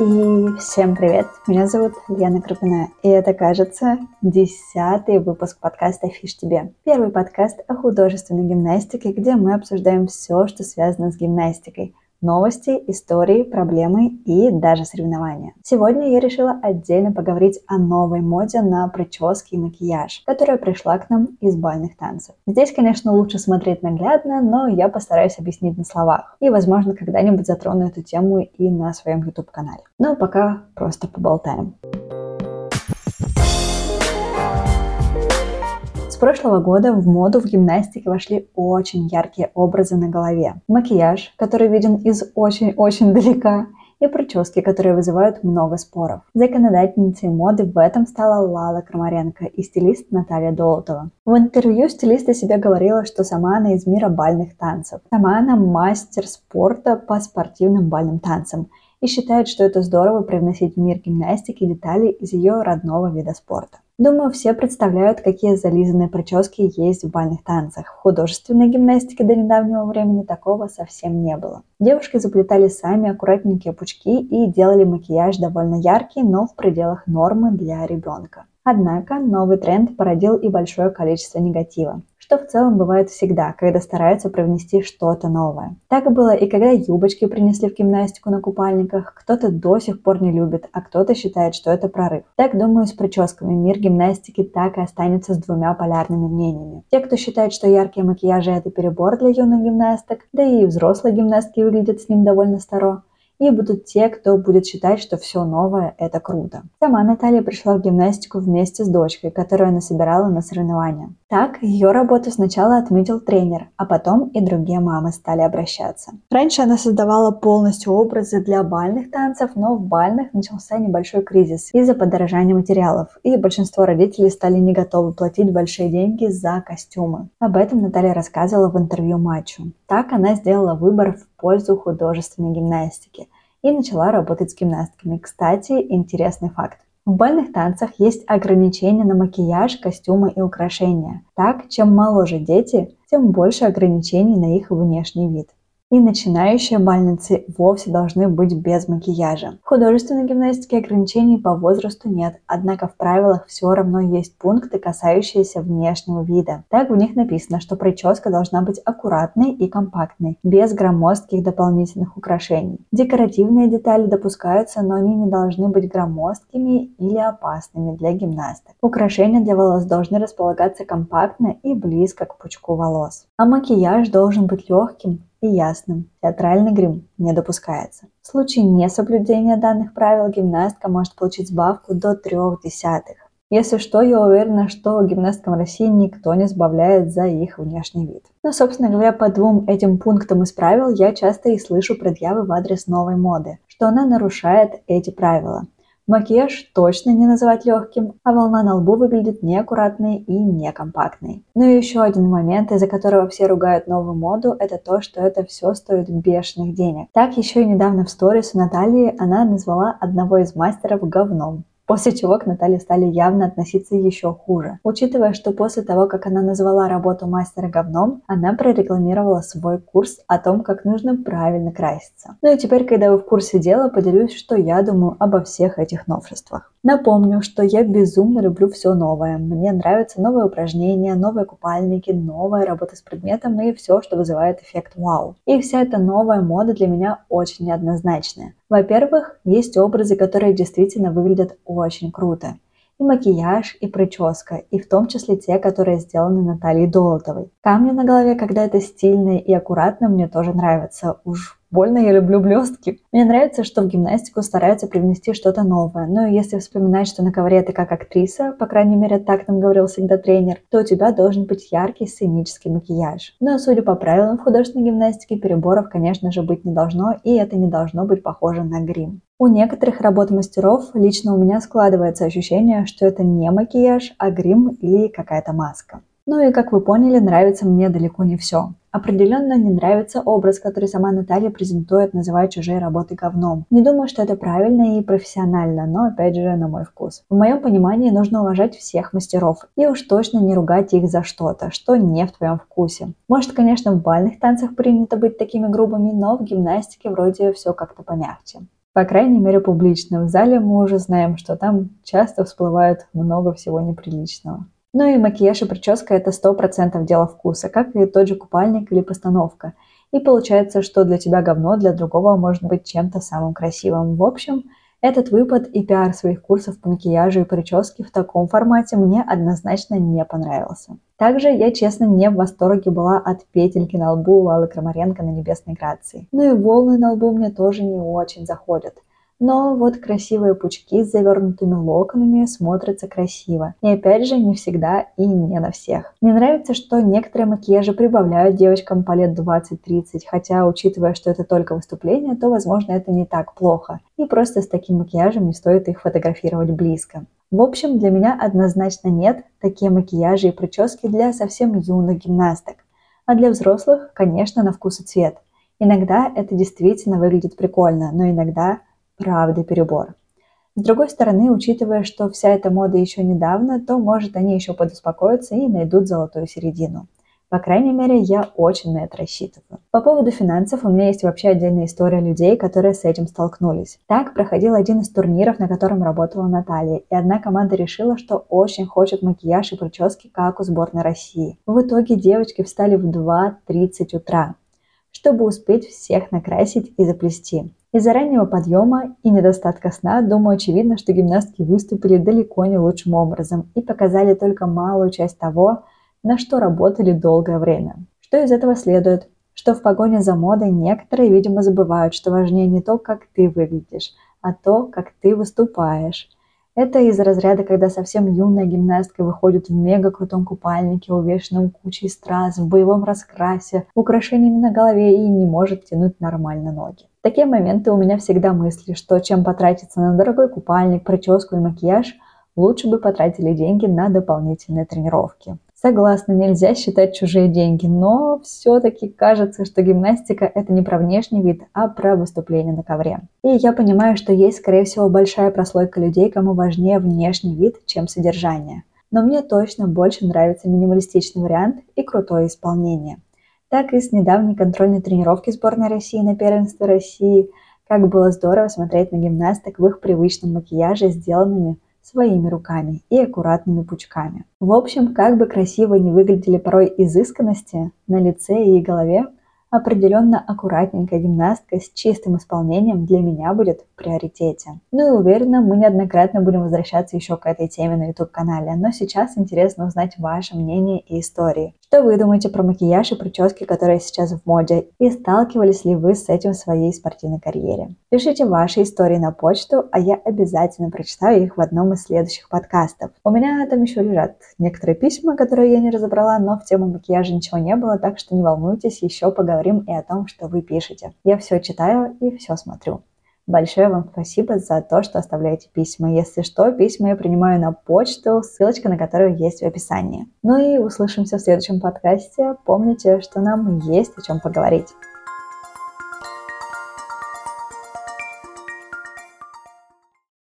И всем привет! Меня зовут Лена Крупина, и это, кажется, десятый выпуск подкаста «Фиш тебе». Первый подкаст о художественной гимнастике, где мы обсуждаем все, что связано с гимнастикой – новости, истории, проблемы и даже соревнования. Сегодня я решила отдельно поговорить о новой моде на прически и макияж, которая пришла к нам из бальных танцев. Здесь, конечно, лучше смотреть наглядно, но я постараюсь объяснить на словах. И, возможно, когда-нибудь затрону эту тему и на своем YouTube-канале. Но пока просто поболтаем. Прошлого года в моду в гимнастике вошли очень яркие образы на голове. Макияж, который виден из очень-очень далека, и прически, которые вызывают много споров. Законодательницей моды в этом стала Лала Крамаренко и стилист Наталья Долотова. В интервью стилист о себе говорила, что сама она из мира бальных танцев. Сама она мастер спорта по спортивным бальным танцам и считает, что это здорово привносить в мир гимнастики детали из ее родного вида спорта. Думаю, все представляют, какие зализанные прически есть в бальных танцах. В художественной гимнастике до недавнего времени такого совсем не было. Девушки заплетали сами аккуратненькие пучки и делали макияж довольно яркий, но в пределах нормы для ребенка. Однако новый тренд породил и большое количество негатива что в целом бывает всегда, когда стараются привнести что-то новое. Так было и когда юбочки принесли в гимнастику на купальниках, кто-то до сих пор не любит, а кто-то считает, что это прорыв. Так, думаю, с прическами мир гимнастики так и останется с двумя полярными мнениями. Те, кто считает, что яркие макияжи это перебор для юных гимнасток, да и взрослые гимнастки выглядят с ним довольно старо, и будут те, кто будет считать, что все новое – это круто. Сама Наталья пришла в гимнастику вместе с дочкой, которую она собирала на соревнования. Так, ее работу сначала отметил тренер, а потом и другие мамы стали обращаться. Раньше она создавала полностью образы для бальных танцев, но в бальных начался небольшой кризис из-за подорожания материалов, и большинство родителей стали не готовы платить большие деньги за костюмы. Об этом Наталья рассказывала в интервью матчу. Так она сделала выбор в пользу художественной гимнастики и начала работать с гимнастками. Кстати, интересный факт. В бальных танцах есть ограничения на макияж, костюмы и украшения. Так, чем моложе дети, тем больше ограничений на их внешний вид. И начинающие бальницы вовсе должны быть без макияжа. В художественной гимнастике ограничений по возрасту нет, однако в правилах все равно есть пункты, касающиеся внешнего вида. Так в них написано, что прическа должна быть аккуратной и компактной, без громоздких дополнительных украшений. Декоративные детали допускаются, но они не должны быть громоздкими или опасными для гимнасток. Украшения для волос должны располагаться компактно и близко к пучку волос. А макияж должен быть легким, и ясным. Театральный грим не допускается. В случае несоблюдения данных правил гимнастка может получить сбавку до трех десятых. Если что, я уверена, что гимнасткам России никто не сбавляет за их внешний вид. Но, собственно говоря, по двум этим пунктам из правил я часто и слышу предъявы в адрес новой моды, что она нарушает эти правила. Макияж точно не называть легким, а волна на лбу выглядит неаккуратной и некомпактной. Ну и еще один момент, из-за которого все ругают новую моду, это то, что это все стоит бешеных денег. Так еще и недавно в сторис у Натальи она назвала одного из мастеров говном после чего к Наталье стали явно относиться еще хуже. Учитывая, что после того, как она назвала работу мастера говном, она прорекламировала свой курс о том, как нужно правильно краситься. Ну и теперь, когда вы в курсе дела, поделюсь, что я думаю обо всех этих новшествах. Напомню, что я безумно люблю все новое. Мне нравятся новые упражнения, новые купальники, новая работа с предметом и все, что вызывает эффект вау. И вся эта новая мода для меня очень неоднозначная. Во-первых, есть образы, которые действительно выглядят очень круто. И макияж, и прическа, и в том числе те, которые сделаны Натальей Долотовой. Камни на голове, когда это стильно и аккуратно, мне тоже нравятся. Уж Больно я люблю блестки. Мне нравится, что в гимнастику стараются привнести что-то новое. Но если вспоминать, что на ковре ты как актриса, по крайней мере так нам говорил всегда тренер, то у тебя должен быть яркий сценический макияж. Но судя по правилам в художественной гимнастике, переборов, конечно же, быть не должно, и это не должно быть похоже на грим. У некоторых работ мастеров лично у меня складывается ощущение, что это не макияж, а грим или какая-то маска. Ну и, как вы поняли, нравится мне далеко не все. Определенно не нравится образ, который сама Наталья презентует, называя чужие работы говном. Не думаю, что это правильно и профессионально, но опять же на мой вкус. В моем понимании нужно уважать всех мастеров и уж точно не ругать их за что-то, что не в твоем вкусе. Может, конечно, в бальных танцах принято быть такими грубыми, но в гимнастике вроде все как-то помягче. По крайней мере, публично. В зале мы уже знаем, что там часто всплывает много всего неприличного. Ну и макияж и прическа – это сто процентов дело вкуса, как и тот же купальник или постановка. И получается, что для тебя говно, для другого может быть чем-то самым красивым. В общем, этот выпад и пиар своих курсов по макияжу и прическе в таком формате мне однозначно не понравился. Также я, честно, не в восторге была от петельки на лбу Лалы Крамаренко на Небесной Грации. Ну и волны на лбу мне тоже не очень заходят – но вот красивые пучки с завернутыми локонами смотрятся красиво. И опять же, не всегда и не на всех. Мне нравится, что некоторые макияжи прибавляют девочкам по лет 20-30, хотя, учитывая, что это только выступление, то, возможно, это не так плохо. И просто с таким макияжем не стоит их фотографировать близко. В общем, для меня однозначно нет такие макияжи и прически для совсем юных гимнасток. А для взрослых, конечно, на вкус и цвет. Иногда это действительно выглядит прикольно, но иногда правда перебор. С другой стороны, учитывая, что вся эта мода еще недавно, то, может, они еще подуспокоятся и найдут золотую середину. По крайней мере, я очень на это рассчитываю. По поводу финансов у меня есть вообще отдельная история людей, которые с этим столкнулись. Так проходил один из турниров, на котором работала Наталья, и одна команда решила, что очень хочет макияж и прически, как у сборной России. В итоге девочки встали в 2.30 утра, чтобы успеть всех накрасить и заплести. Из-за раннего подъема и недостатка сна, думаю, очевидно, что гимнастки выступили далеко не лучшим образом и показали только малую часть того, на что работали долгое время. Что из этого следует? Что в погоне за модой некоторые, видимо, забывают, что важнее не то, как ты выглядишь, а то, как ты выступаешь. Это из разряда, когда совсем юная гимнастка выходит в мега крутом купальнике, увешанном кучей страз, в боевом раскрасе, украшениями на голове и не может тянуть нормально ноги. В такие моменты у меня всегда мысли, что чем потратиться на дорогой купальник, прическу и макияж, лучше бы потратили деньги на дополнительные тренировки. Согласна, нельзя считать чужие деньги, но все-таки кажется, что гимнастика – это не про внешний вид, а про выступление на ковре. И я понимаю, что есть, скорее всего, большая прослойка людей, кому важнее внешний вид, чем содержание. Но мне точно больше нравится минималистичный вариант и крутое исполнение – так и с недавней контрольной тренировки сборной России на первенстве России. Как было здорово смотреть на гимнасток в их привычном макияже, сделанными своими руками и аккуратными пучками. В общем, как бы красиво не выглядели порой изысканности на лице и голове, Определенно аккуратненькая гимнастка с чистым исполнением для меня будет в приоритете. Ну и уверена, мы неоднократно будем возвращаться еще к этой теме на YouTube-канале, но сейчас интересно узнать ваше мнение и истории. Что вы думаете про макияж и прически, которые сейчас в моде, и сталкивались ли вы с этим в своей спортивной карьере? Пишите ваши истории на почту, а я обязательно прочитаю их в одном из следующих подкастов. У меня там еще лежат некоторые письма, которые я не разобрала, но в тему макияжа ничего не было, так что не волнуйтесь, еще поговорим и о том, что вы пишете. Я все читаю и все смотрю. Большое вам спасибо за то, что оставляете письма. Если что, письма я принимаю на почту, ссылочка на которую есть в описании. Ну и услышимся в следующем подкасте. Помните, что нам есть о чем поговорить.